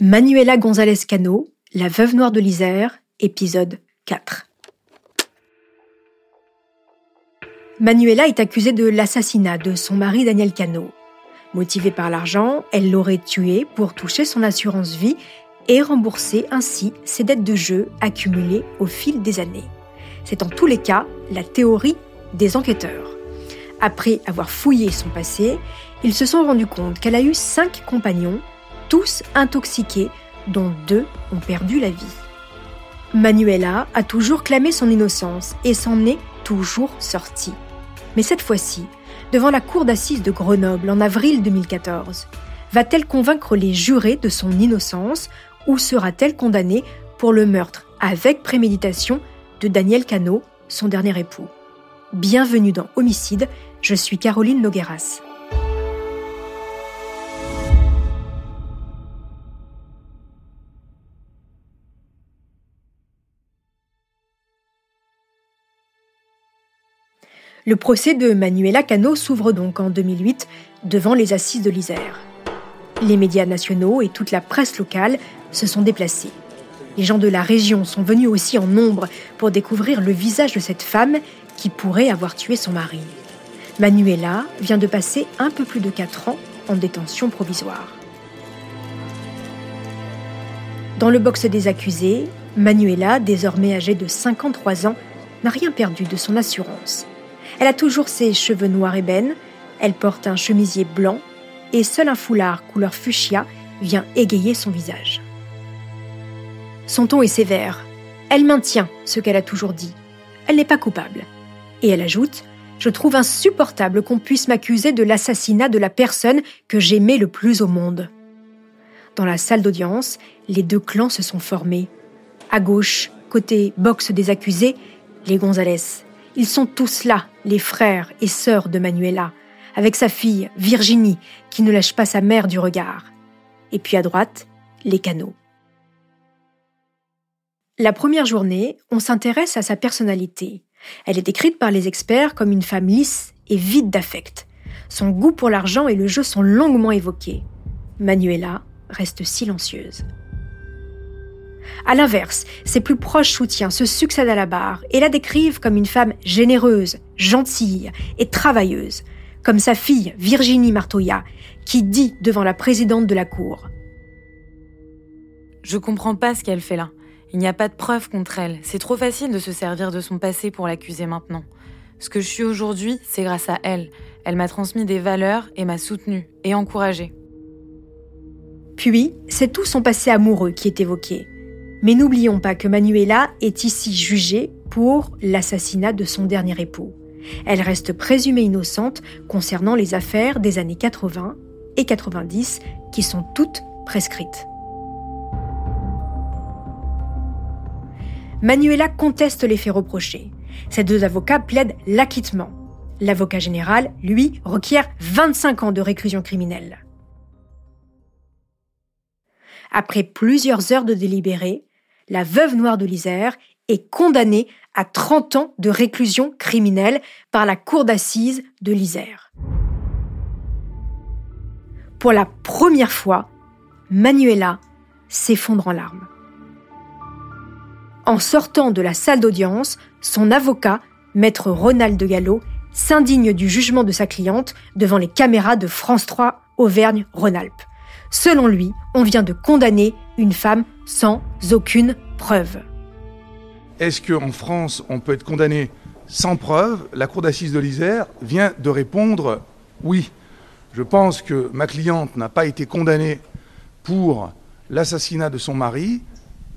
Manuela González Cano, la veuve noire de l'Isère, épisode 4. Manuela est accusée de l'assassinat de son mari Daniel Cano. Motivée par l'argent, elle l'aurait tué pour toucher son assurance vie et rembourser ainsi ses dettes de jeu accumulées au fil des années. C'est en tous les cas la théorie des enquêteurs. Après avoir fouillé son passé, ils se sont rendus compte qu'elle a eu cinq compagnons, tous intoxiqués, dont deux ont perdu la vie. Manuela a toujours clamé son innocence et s'en est toujours sortie. Mais cette fois-ci, devant la cour d'assises de Grenoble en avril 2014, va-t-elle convaincre les jurés de son innocence ou sera-t-elle condamnée pour le meurtre avec préméditation de Daniel Cano, son dernier époux? Bienvenue dans Homicide, je suis Caroline Nogueras. Le procès de Manuela Cano s'ouvre donc en 2008 devant les assises de l'Isère. Les médias nationaux et toute la presse locale se sont déplacés. Les gens de la région sont venus aussi en nombre pour découvrir le visage de cette femme qui pourrait avoir tué son mari. Manuela vient de passer un peu plus de 4 ans en détention provisoire. Dans le box des accusés, Manuela, désormais âgée de 53 ans, n'a rien perdu de son assurance. Elle a toujours ses cheveux noirs ébène, elle porte un chemisier blanc et seul un foulard couleur fuchsia vient égayer son visage. Son ton est sévère. Elle maintient ce qu'elle a toujours dit. Elle n'est pas coupable. Et elle ajoute Je trouve insupportable qu'on puisse m'accuser de l'assassinat de la personne que j'aimais le plus au monde. Dans la salle d'audience, les deux clans se sont formés. À gauche, côté box des accusés, les Gonzalez. Ils sont tous là, les frères et sœurs de Manuela, avec sa fille, Virginie, qui ne lâche pas sa mère du regard. Et puis à droite, les canaux. La première journée, on s'intéresse à sa personnalité. Elle est décrite par les experts comme une femme lisse et vide d'affect. Son goût pour l'argent et le jeu sont longuement évoqués. Manuela reste silencieuse. À l'inverse, ses plus proches soutiens se succèdent à la barre et la décrivent comme une femme généreuse, gentille et travailleuse, comme sa fille Virginie Martoya, qui dit devant la présidente de la Cour. Je comprends pas ce qu'elle fait là. Il n'y a pas de preuves contre elle. C'est trop facile de se servir de son passé pour l'accuser maintenant. Ce que je suis aujourd'hui, c'est grâce à elle. Elle m'a transmis des valeurs et m'a soutenue et encouragée. Puis, c'est tout son passé amoureux qui est évoqué. Mais n'oublions pas que Manuela est ici jugée pour l'assassinat de son dernier époux. Elle reste présumée innocente concernant les affaires des années 80 et 90 qui sont toutes prescrites. Manuela conteste les faits reprochés. Ses deux avocats plaident l'acquittement. L'avocat général, lui, requiert 25 ans de réclusion criminelle. Après plusieurs heures de délibéré, la veuve noire de l'Isère est condamnée à 30 ans de réclusion criminelle par la cour d'assises de l'Isère. Pour la première fois, Manuela s'effondre en larmes. En sortant de la salle d'audience, son avocat, maître Ronald de Gallo, s'indigne du jugement de sa cliente devant les caméras de France 3 Auvergne-Rhône-Alpes. Selon lui, on vient de condamner une femme sans aucune preuve. Est-ce qu'en France, on peut être condamné sans preuve? La Cour d'assises de l'Isère vient de répondre oui. Je pense que ma cliente n'a pas été condamnée pour l'assassinat de son mari,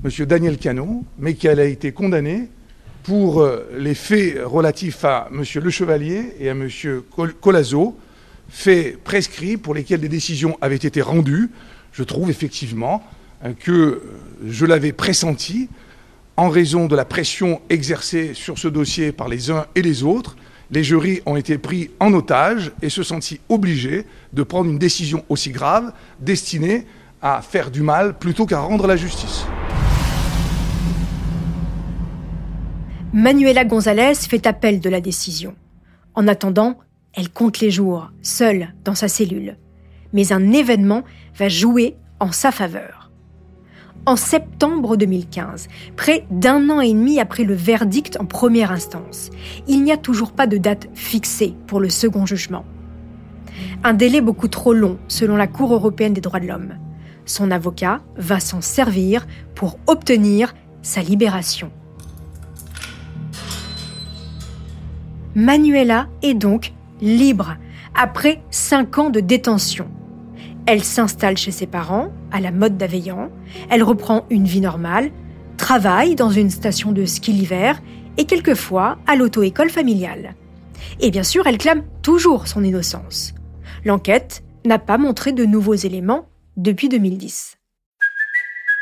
M. Daniel Cano, mais qu'elle a été condamnée pour euh, les faits relatifs à M. Le Chevalier et à M. Colazo, faits prescrits pour lesquels des décisions avaient été rendues. Je trouve effectivement euh, que euh, je l'avais pressenti en raison de la pression exercée sur ce dossier par les uns et les autres. Les jurys ont été pris en otage et se sentis obligés de prendre une décision aussi grave destinée à faire du mal plutôt qu'à rendre la justice. Manuela González fait appel de la décision. En attendant, elle compte les jours, seule dans sa cellule. Mais un événement va jouer en sa faveur. En septembre 2015, près d'un an et demi après le verdict en première instance, il n'y a toujours pas de date fixée pour le second jugement. Un délai beaucoup trop long selon la Cour européenne des droits de l'homme. Son avocat va s'en servir pour obtenir sa libération. Manuela est donc libre après cinq ans de détention. Elle s'installe chez ses parents, à la mode d'Aveillan, elle reprend une vie normale, travaille dans une station de ski l'hiver et quelquefois à l'auto-école familiale. Et bien sûr, elle clame toujours son innocence. L'enquête n'a pas montré de nouveaux éléments depuis 2010.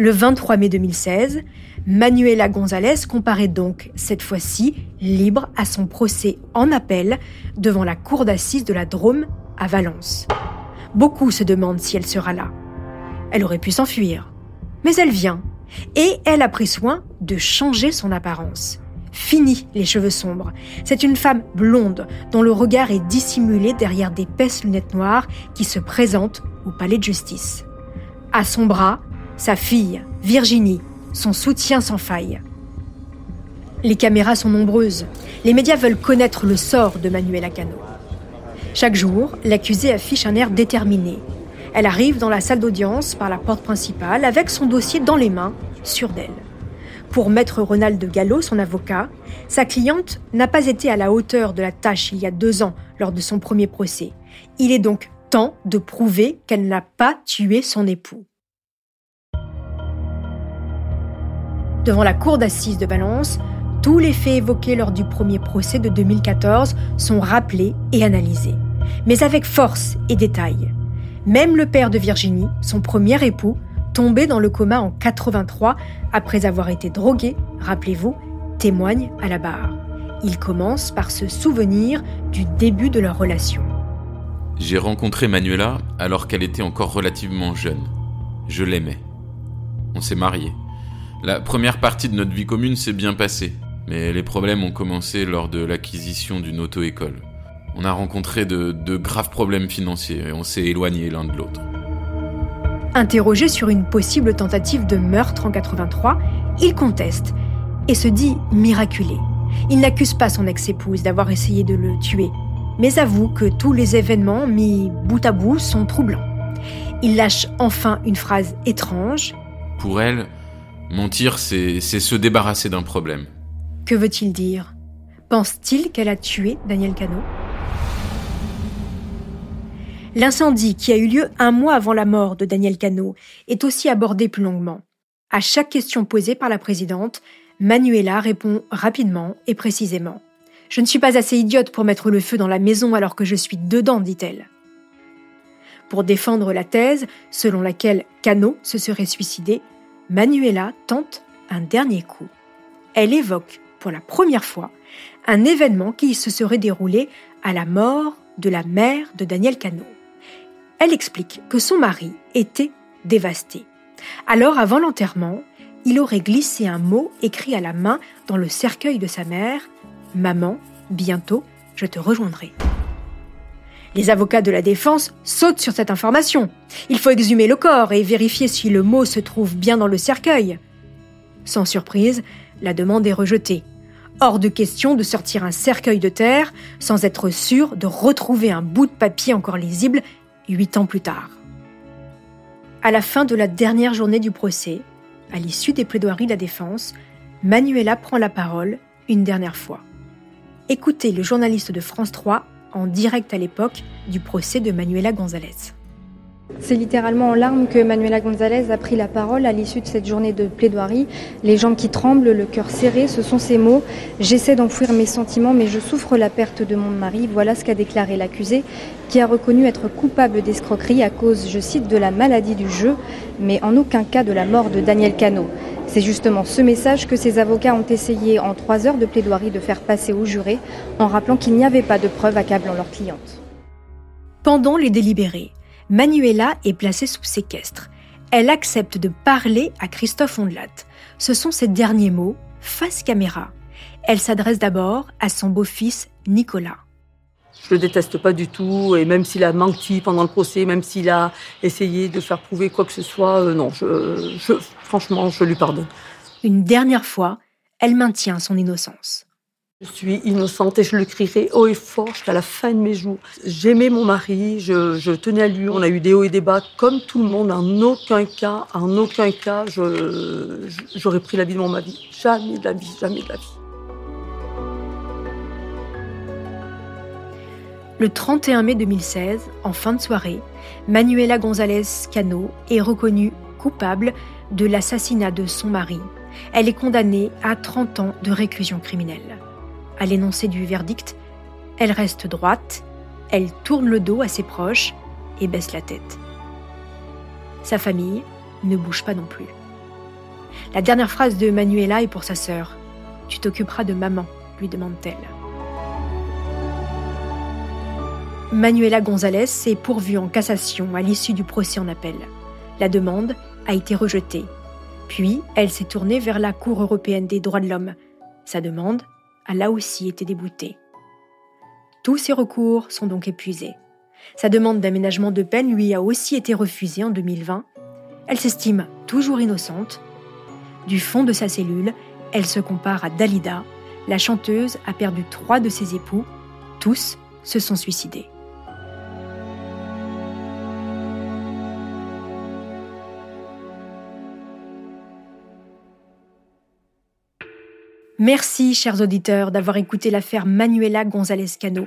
Le 23 mai 2016, Manuela González comparaît donc, cette fois-ci, libre à son procès en appel devant la cour d'assises de la Drôme à Valence. Beaucoup se demandent si elle sera là. Elle aurait pu s'enfuir. Mais elle vient. Et elle a pris soin de changer son apparence. Fini les cheveux sombres. C'est une femme blonde dont le regard est dissimulé derrière d'épaisses lunettes noires qui se présente au palais de justice. À son bras, sa fille, Virginie, son soutien sans faille. Les caméras sont nombreuses. Les médias veulent connaître le sort de Manuela Cano. Chaque jour, l'accusée affiche un air déterminé. Elle arrive dans la salle d'audience par la porte principale avec son dossier dans les mains, sûre d'elle. Pour maître Ronald Gallo, son avocat, sa cliente n'a pas été à la hauteur de la tâche il y a deux ans lors de son premier procès. Il est donc temps de prouver qu'elle n'a pas tué son époux. Devant la cour d'assises de Valence, tous les faits évoqués lors du premier procès de 2014 sont rappelés et analysés, mais avec force et détail. Même le père de Virginie, son premier époux, tombé dans le coma en 83 après avoir été drogué, rappelez-vous, témoigne à la barre. Il commence par se souvenir du début de leur relation. J'ai rencontré Manuela alors qu'elle était encore relativement jeune. Je l'aimais. On s'est mariés. La première partie de notre vie commune s'est bien passée, mais les problèmes ont commencé lors de l'acquisition d'une auto-école. On a rencontré de, graves problèmes financiers et on s'est éloignés l'un de l'autre. Interrogé sur une possible tentative de meurtre en 83, il conteste et se dit miraculé. Il n'accuse pas son ex-épouse d'avoir essayé de le tuer, mais avoue que tous les événements mis bout à bout sont troublants. Il lâche enfin une phrase étrange. Pour elle, Mentir, c'est se débarrasser d'un problème. Que veut-il dire? Pense-t-il qu'elle a tué Daniel Cano? L'incendie qui a eu lieu un mois avant la mort de Daniel Cano est aussi abordé plus longuement. À chaque question posée par la présidente, Manuela répond rapidement et précisément. Je ne suis pas assez idiote pour mettre le feu dans la maison alors que je suis dedans, dit-elle. Pour défendre la thèse selon laquelle Cano se serait suicidé, Manuela tente un dernier coup. Elle évoque pour la première fois, un événement qui se serait déroulé à la mort de la mère de Daniel Cano. Elle explique que son mari était dévasté. Alors, avant l'enterrement, il aurait glissé un mot écrit à la main dans le cercueil de sa mère Maman, bientôt, je te rejoindrai. Les avocats de la défense sautent sur cette information. Il faut exhumer le corps et vérifier si le mot se trouve bien dans le cercueil. Sans surprise, la demande est rejetée. Hors de question de sortir un cercueil de terre sans être sûr de retrouver un bout de papier encore lisible huit ans plus tard. À la fin de la dernière journée du procès, à l'issue des plaidoiries de la défense, Manuela prend la parole une dernière fois. Écoutez le journaliste de France 3 en direct à l'époque du procès de Manuela González. C'est littéralement en larmes que Manuela González a pris la parole à l'issue de cette journée de plaidoirie. Les jambes qui tremblent, le cœur serré, ce sont ces mots. J'essaie d'enfouir mes sentiments, mais je souffre la perte de mon mari. Voilà ce qu'a déclaré l'accusé, qui a reconnu être coupable d'escroquerie à cause, je cite, de la maladie du jeu, mais en aucun cas de la mort de Daniel Cano. C'est justement ce message que ses avocats ont essayé en trois heures de plaidoirie de faire passer au juré, en rappelant qu'il n'y avait pas de preuves accablant leur cliente. Pendant les délibérés, Manuela est placée sous séquestre. Elle accepte de parler à Christophe Ondelat. Ce sont ses derniers mots, face caméra. Elle s'adresse d'abord à son beau-fils Nicolas. Je le déteste pas du tout, et même s'il a menti pendant le procès, même s'il a essayé de faire prouver quoi que ce soit, euh, non, je, franchement, je lui pardonne. Une dernière fois, elle maintient son innocence. Je suis innocente et je le crierai haut et fort jusqu'à la fin de mes jours. J'aimais mon mari, je, tenais à lui, on a eu des hauts et des bas comme tout le monde. En aucun cas, en aucun cas, j'aurais pris la vie de mon mari. Jamais de la vie, jamais de la vie. Le 31 mai 2016, en fin de soirée, Manuela González Cano est reconnue coupable de l'assassinat de son mari. Elle est condamnée à 30 ans de réclusion criminelle à l'énoncé du verdict, elle reste droite, elle tourne le dos à ses proches et baisse la tête. Sa famille ne bouge pas non plus. La dernière phrase de Manuela est pour sa sœur. Tu t'occuperas de maman, lui demande-t-elle. Manuela González s'est pourvue en cassation à l'issue du procès en appel. La demande a été rejetée. Puis, elle s'est tournée vers la Cour européenne des droits de l'homme. Sa demande a là aussi été déboutée. Tous ses recours sont donc épuisés. Sa demande d'aménagement de peine lui a aussi été refusée en 2020. Elle s'estime toujours innocente. Du fond de sa cellule, elle se compare à Dalida. La chanteuse a perdu trois de ses époux. Tous se sont suicidés. Merci, chers auditeurs, d'avoir écouté l'affaire Manuela González Cano.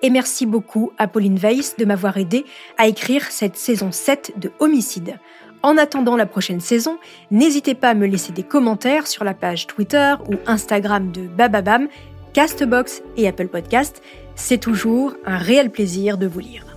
Et merci beaucoup à Pauline Weiss de m'avoir aidé à écrire cette saison 7 de Homicide. En attendant la prochaine saison, n'hésitez pas à me laisser des commentaires sur la page Twitter ou Instagram de Bababam, Castbox et Apple Podcast. C'est toujours un réel plaisir de vous lire.